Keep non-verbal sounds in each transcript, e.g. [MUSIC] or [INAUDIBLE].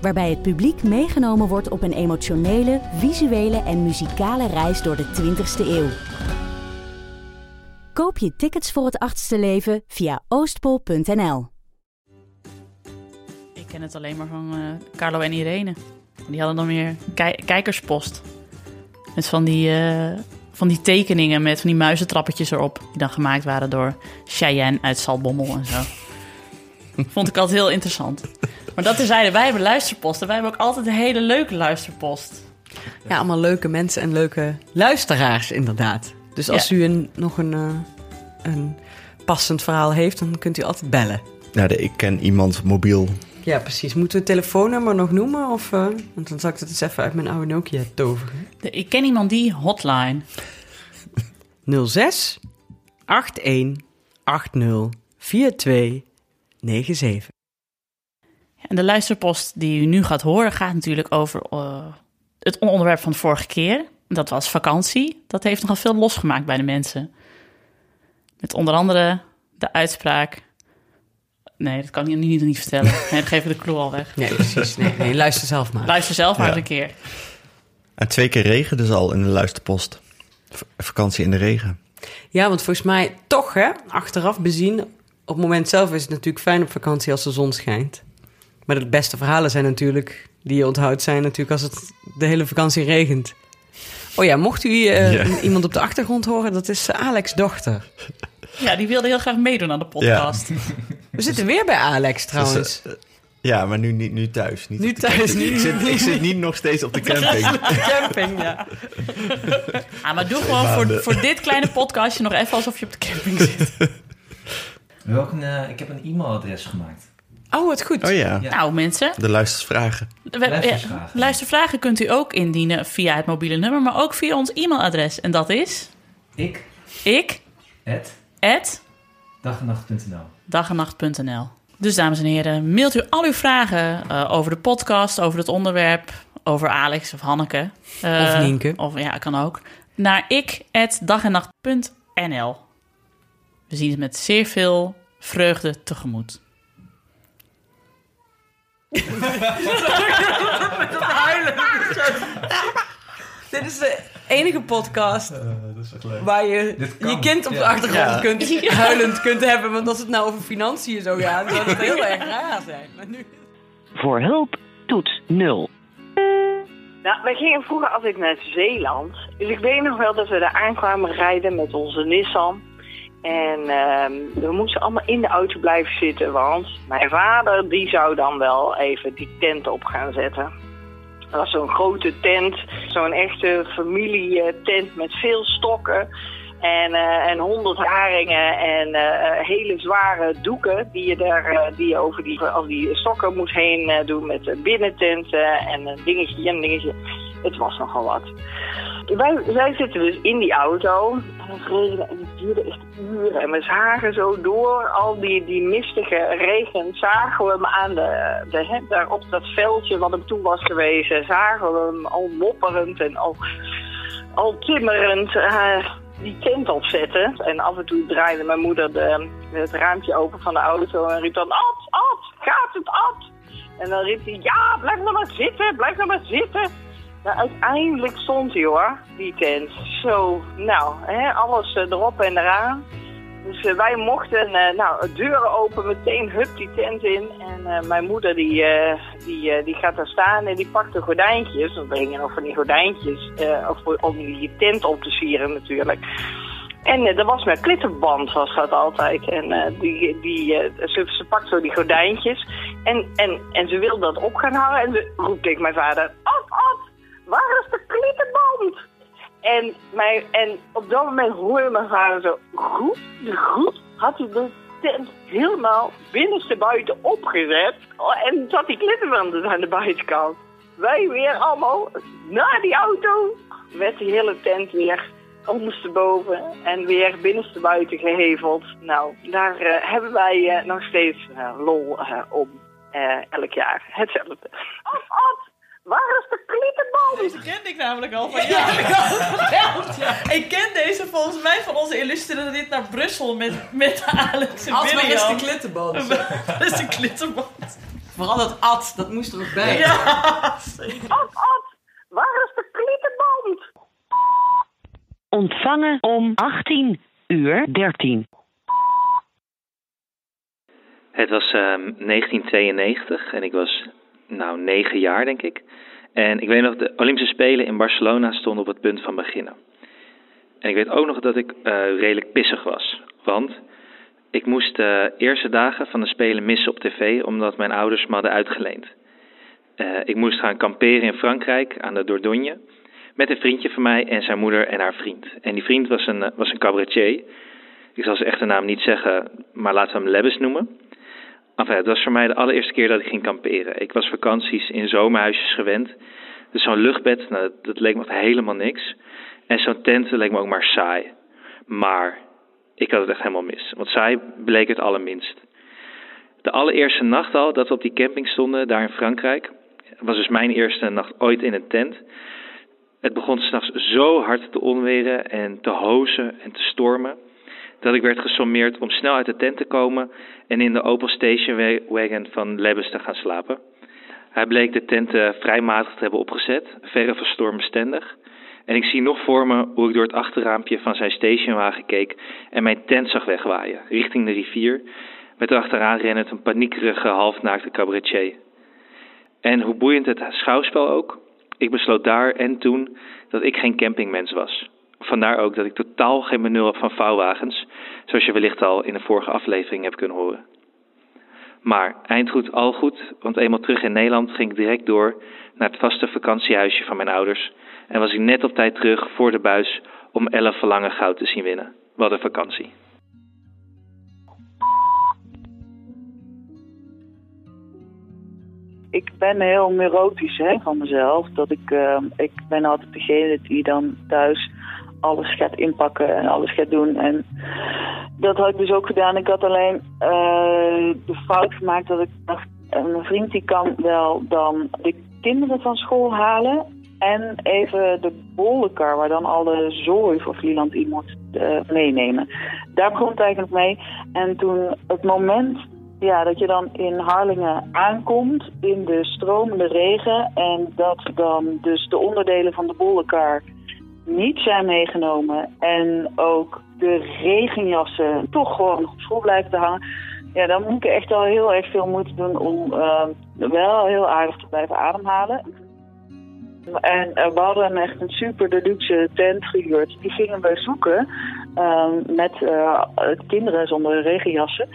Waarbij het publiek meegenomen wordt op een emotionele, visuele en muzikale reis door de 20ste eeuw. Koop je tickets voor het achtste leven via oostpol.nl. Ik ken het alleen maar van eh, Carlo en Irene. Die hadden dan weer kij- kijkerspost. Met van die, eh, van die tekeningen met van die muizentrappetjes erop. Die dan gemaakt waren door Cheyenne uit Saltbommel en zo. [LAUGHS] Vond ik altijd heel interessant. Maar dat terzijde, wij hebben luisterposten. Wij hebben ook altijd een hele leuke luisterpost. Ja, allemaal leuke mensen en leuke luisteraars, inderdaad. Dus als Ja. u een, nog een, eh, een passend verhaal heeft, dan kunt u altijd bellen. Ja, de, ik ken iemand mobiel. Ja, precies. Moeten we het telefoonnummer nog noemen? Of, eh, want dan zal ik het eens even uit mijn oude Nokia toveren. De- ik ken iemand die hotline. 06 81 80 42 97. En de luisterpost die u nu gaat horen gaat natuurlijk over eh, het onderwerp van de vorige keer. Dat was vakantie. Dat heeft nogal veel losgemaakt bij de mensen. Met onder andere de uitspraak... Nee, dat kan ik nu niet, niet vertellen. [LAUGHS] Nee, dan geven we de clue al weg. Nee, precies. Nee, nee, luister zelf maar. Luister zelf maar Ja. eens een keer. En twee keer regen dus al in de luisterpost. V- vakantie in de regen. Ja, want volgens mij toch, hè, achteraf bezien... op het moment zelf is het natuurlijk fijn op vakantie als de zon schijnt. Maar de beste verhalen zijn natuurlijk... die je onthoudt, zijn natuurlijk als het de hele vakantie regent. Oh ja, mocht u eh, iemand op de achtergrond horen... dat is Alex' dochter. Ja, die wilde heel graag meedoen aan de podcast. We zitten weer bij Alex trouwens. Dus, eh, ja, maar nu, niet, nu thuis. Niet Nu thuis, niet- Ik zit, ik zit niet nog steeds op de [LAUGHS] camping. Camping, ja. [LAUGHS] Ah, maar doe gewoon voor, voor dit kleine podcastje nog even alsof je op de camping zit. Welk een, eh, ik heb een e-mailadres gemaakt. Oh, wat goed. Oh ja, Ja. Nou mensen, de we- Luistervragen. luistervragen kunt u ook indienen via het mobiele nummer, maar ook via ons e-mailadres. En dat is Ik, ik, at, at dagenacht.nl. dagenacht.nl. Dus dames en heren, mailt u al uw vragen eh, over de podcast, over het onderwerp, over Alex of Hanneke. eh, Of Nienke. Of ja, kan ook. Naar ik@dagenacht.nl. We zien het met zeer veel vreugde tegemoet. [LAUGHS] Dit is de enige podcast dat is echt leuk. waar je Dit kan, je kind op de ja. achtergrond Ja. kunt, [LAUGHS] huilend kunt hebben. Want als het nou over financiën zou gaan, zou het heel erg raar zijn. Maar nu... Voor hulp toets 0. Nou, wij gingen vroeger altijd naar Zeeland. Dus ik weet nog wel dat we daar aankwamen rijden met onze Nissan. En ehm, we moesten allemaal in de auto blijven zitten, want mijn vader die zou dan wel even die tent op gaan zetten. Dat was zo'n grote tent, zo'n echte familietent met veel stokken en, eh, en honderd haringen en eh, hele zware doeken die je, daar, eh, die je over die, over die stokken moet heen eh, doen met eh, binnententen en een dingetje en een dingetje. Het was nogal wat. Wij, zitten dus in die auto en het regende en het duurde echt uren. En we zagen zo door al die, die mistige regen, zagen we hem aan de, de, daar op dat veldje wat hem toen was geweest, zagen we hem al mopperend en al, al timmerend eh, die tent opzetten. En af en toe draaide mijn moeder de, het raampje open van de auto en riep dan, Ad, Ad, gaat het Ad? En dan riep hij, ja, blijf nou maar zitten, blijf nou maar zitten. Nou, uiteindelijk stond hij hoor, die tent. Zo, nou, hè, alles eh, erop en eraan. Dus eh, wij mochten, eh, nou, deuren open, meteen hup die tent in. En mijn moeder die, die, die gaat daar staan en die pakt de gordijntjes. Want we hingen nog van die gordijntjes, om die tent op te sieren natuurlijk. En dat was met klittenband, was dat altijd. En die, die, ze, ze pakt zo die gordijntjes. En, en, en ze wil dat op gaan hangen. En ze roept tegen mijn vader, Ad, En, en op dat moment hoorde mijn vader zo, goed, goed, had hij de tent helemaal binnenste buiten opgezet. Oh, En zat die klittenband dus aan de buitenkant. wij weer allemaal naar die auto. Met die hele tent weer ondersteboven en weer binnenstebuiten geheveld. Nou, daar eh, hebben wij eh, nog steeds eh, lol om. Elk jaar hetzelfde. Af, af! Waar is de klittenbal? Deze kende ik namelijk al van ja. [LAUGHS] Ik ken deze volgens mij van onze illustere dit naar Brussel met, met Alex en Als maar is de klittenband. Dat [LAUGHS] is een klittenband. Vooral dat ad, dat moest er ook bij. Ja, [LAUGHS] Af, af! Waar is de klittenband? Ontvangen om 18 uur 13. Het was ehm, 1992 en ik was nou negen jaar denk ik. En ik weet nog, de Olympische Spelen in Barcelona stonden op het punt van beginnen. En ik weet ook nog dat ik eh, redelijk pissig was. Want ik moest de eerste dagen van de Spelen missen op tv omdat mijn ouders me hadden uitgeleend. Eh, ik moest gaan kamperen in Frankrijk aan de Dordogne met een vriendje van mij en zijn moeder en haar vriend. En die vriend was een, eh, was een cabaretier. Ik zal zijn echte naam niet zeggen, maar laten we hem Lebbes noemen. Enfin, het was voor mij de allereerste keer dat ik ging kamperen. Ik was vakanties in zomerhuisjes gewend. Dus zo'n luchtbed, nou, dat, leek me helemaal niks. En zo'n tent leek me ook maar saai. Maar ik had het echt helemaal mis. Want saai bleek het allerminst. De allereerste nacht al dat we op die camping stonden, daar in Frankrijk, was dus mijn eerste nacht ooit in een tent. Het begon s'nachts zo hard te onweren en te hozen en te stormen dat ik werd gesommeerd om snel uit de tent te komen en in de Opel Station Wagon van Lebbes te gaan slapen. Hij bleek de tent eh, vrij matig te hebben opgezet, verre van stormbestendig. En ik zie nog voor me hoe ik door het achterraampje van zijn stationwagen keek en mijn tent zag wegwaaien, richting de rivier, met erachteraan rennend een paniekerige halfnaakte cabaretier. En hoe boeiend het schouwspel ook, ik besloot daar en toen dat ik geen campingmens was. Vandaar ook dat ik totaal geen benul heb van vouwwagens, zoals je wellicht al in de vorige aflevering hebt kunnen horen. Maar eind goed, al goed, want eenmaal terug in Nederland ging ik direct door naar het vaste vakantiehuisje van mijn ouders en was ik net op tijd terug voor de buis om 11 verlangen goud te zien winnen. Wat een vakantie. ik ben heel neurotisch hè, van mezelf. Dat ik, eh, ik ben altijd degene die dan thuis alles gaat inpakken en alles gaat doen. En dat had ik dus ook gedaan. Ik had alleen eh, de fout gemaakt dat ik dacht... eh, mijn vriend die kan wel dan de kinderen van school halen... en even de bollenkar waar dan alle zooi voor Vlieland in moet eh, meenemen. Daar begon het eigenlijk mee. En toen het moment ja, dat je dan in Harlingen aankomt in de stromende regen en dat dan dus de onderdelen van de bollenkar niet zijn meegenomen en ook de regenjassen toch gewoon op school blijven te hangen. Ja, dan moet ik echt al heel erg veel moeite doen om uh, wel heel aardig te blijven ademhalen. En uh, we hadden echt een super deluxe tent gehuurd. Die gingen we zoeken uh, met uh, kinderen zonder regenjassen.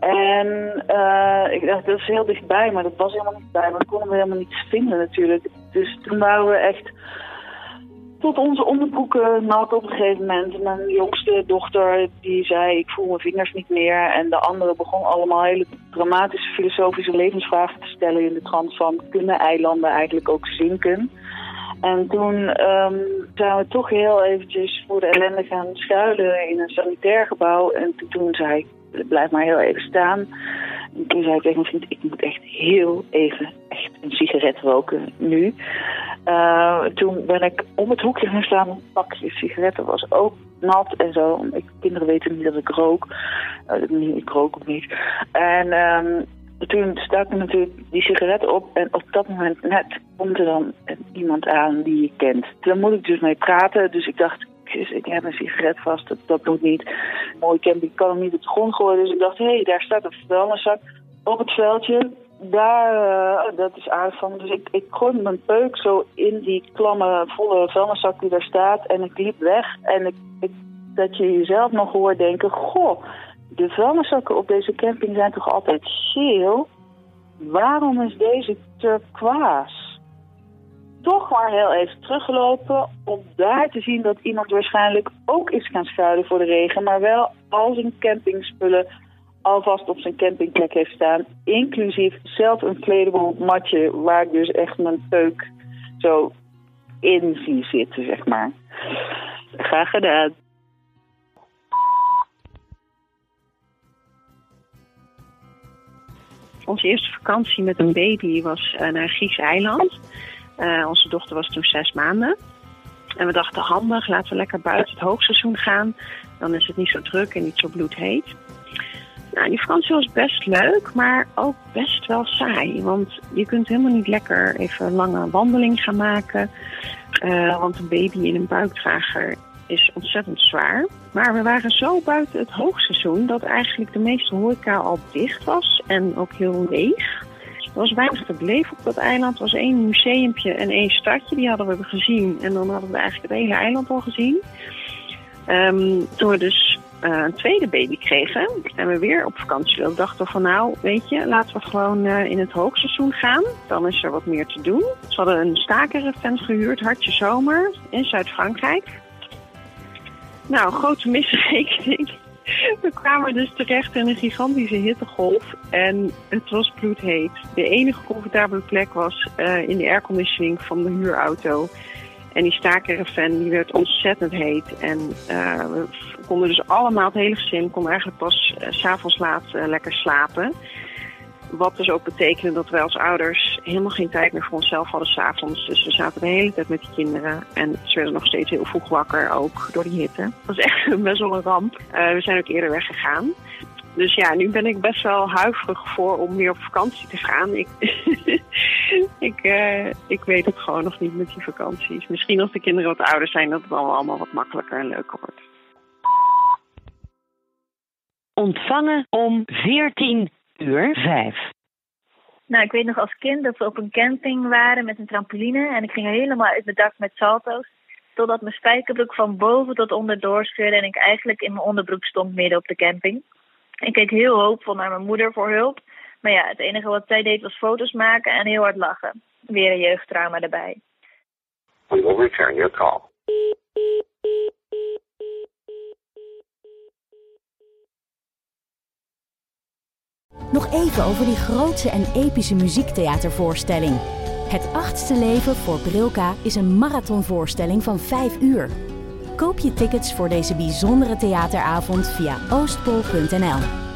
En uh, ik dacht, dat is heel dichtbij, maar dat was helemaal niet bij. Dat konden we helemaal niet vinden natuurlijk. Dus toen waren we echt tot onze onderbroeken nat op een gegeven moment. Mijn jongste dochter die zei, ik voel mijn vingers niet meer. En de andere begon allemaal hele dramatische filosofische levensvragen te stellen... in de trant van, kunnen eilanden eigenlijk ook zinken? En toen um, zijn we toch heel eventjes voor de ellende gaan schuilen in een sanitair gebouw. En toen zei ik, blijf maar heel even staan. En toen zei ik tegen mijn vriend, ik moet echt heel even echt een sigaret roken nu. Uh, toen ben ik om het hoekje gaan staan, een pakje sigaretten was ook nat en zo. Ik, kinderen weten niet dat ik rook. Uh, ik rook ook niet. En um, toen stak ik natuurlijk die sigaret op en op dat moment net komt er dan iemand aan die je kent. Daar moet ik dus mee praten, dus ik dacht, ik heb een sigaret vast, dat, dat moet niet. Mooi camping kan hem niet op de grond gooien, dus ik dacht, hé, hey, daar staat een vuilniszak op het veldje. Daar, uh, dat is aardig. Dus ik, ik gooi mijn peuk zo in die klamme, volle vuilniszak die daar staat en ik liep weg. En ik, ik, dat je jezelf nog hoort denken, goh, de vuilniszakken op deze camping zijn toch altijd geel? Waarom is deze turquoise? Toch maar heel even teruggelopen om daar te zien dat iemand waarschijnlijk ook is gaan schuilen voor de regen, maar wel al zijn campingspullen alvast op zijn campingplek heeft staan. Inclusief zelf een inflatable matje waar ik dus echt mijn peuk zo in zie zitten, zeg maar. Graag gedaan. Onze eerste vakantie met een baby was uh, naar Grieks eiland. Uh, onze dochter was toen zes maanden. En we dachten handig, laten we lekker buiten het hoogseizoen gaan. Dan is het niet zo druk en niet zo bloedheet. Nou, die vakantie was best leuk, maar ook best wel saai. Want je kunt helemaal niet lekker even een lange wandeling gaan maken. Uh, want een baby in een buikdrager is ontzettend zwaar. Maar we waren zo buiten het hoogseizoen dat eigenlijk de meeste horeca al dicht was en ook heel leeg. Er was weinig te beleven op dat eiland. Er was één museumpje en één stadje. Die hadden we gezien. En dan hadden we eigenlijk het hele eiland al gezien. Um, toen we dus uh, een tweede baby kregen en we weer op vakantie wilden, dachten van nou, weet je, laten we gewoon uh, in het hoogseizoen gaan. Dan is er wat meer te doen. Ze hadden een stakerenvent gehuurd, Hartje Zomer, in Zuid-Frankrijk. Nou, grote misrekening. [LAUGHS] We kwamen dus terecht in een gigantische hittegolf en het was bloedheet. De enige comfortabele plek was uh, in de airconditioning van de huurauto. En die stakerven die werd ontzettend heet. En uh, we konden dus allemaal, het hele gezin, kon eigenlijk pas uh, s'avonds laat uh, lekker slapen. Wat dus ook betekende dat wij als ouders helemaal geen tijd meer voor onszelf hadden s'avonds. Dus we zaten de hele tijd met die kinderen. En ze werden nog steeds heel vroeg wakker, ook door die hitte. Dat was echt [LAUGHS] best wel een ramp. We zijn ook eerder weggegaan. Dus ja, nu ben ik best wel huiverig voor om weer op vakantie te gaan. Ik, [LAUGHS] ik, uh, ik weet het gewoon nog niet met die vakanties. Misschien als de kinderen wat ouder zijn, dat het dan allemaal wat makkelijker en leuker wordt. Ontvangen om 14 uur 5. Nou, ik weet nog als kind dat we op een camping waren met een trampoline. En ik ging helemaal uit mijn dak met salto's. Totdat mijn spijkerbroek van boven tot onder doorscheurde. En ik eigenlijk in mijn onderbroek stond midden op de camping. Ik keek heel hoopvol naar mijn moeder voor hulp. Maar ja, het enige wat zij deed was foto's maken en heel hard lachen. Weer een jeugdtrauma erbij. We will return your call. Nog even over die grootse en epische muziektheatervoorstelling. Het achtste leven voor Brilka is een marathonvoorstelling van 5 uur. Koop je tickets voor deze bijzondere theateravond via oostpol.nl.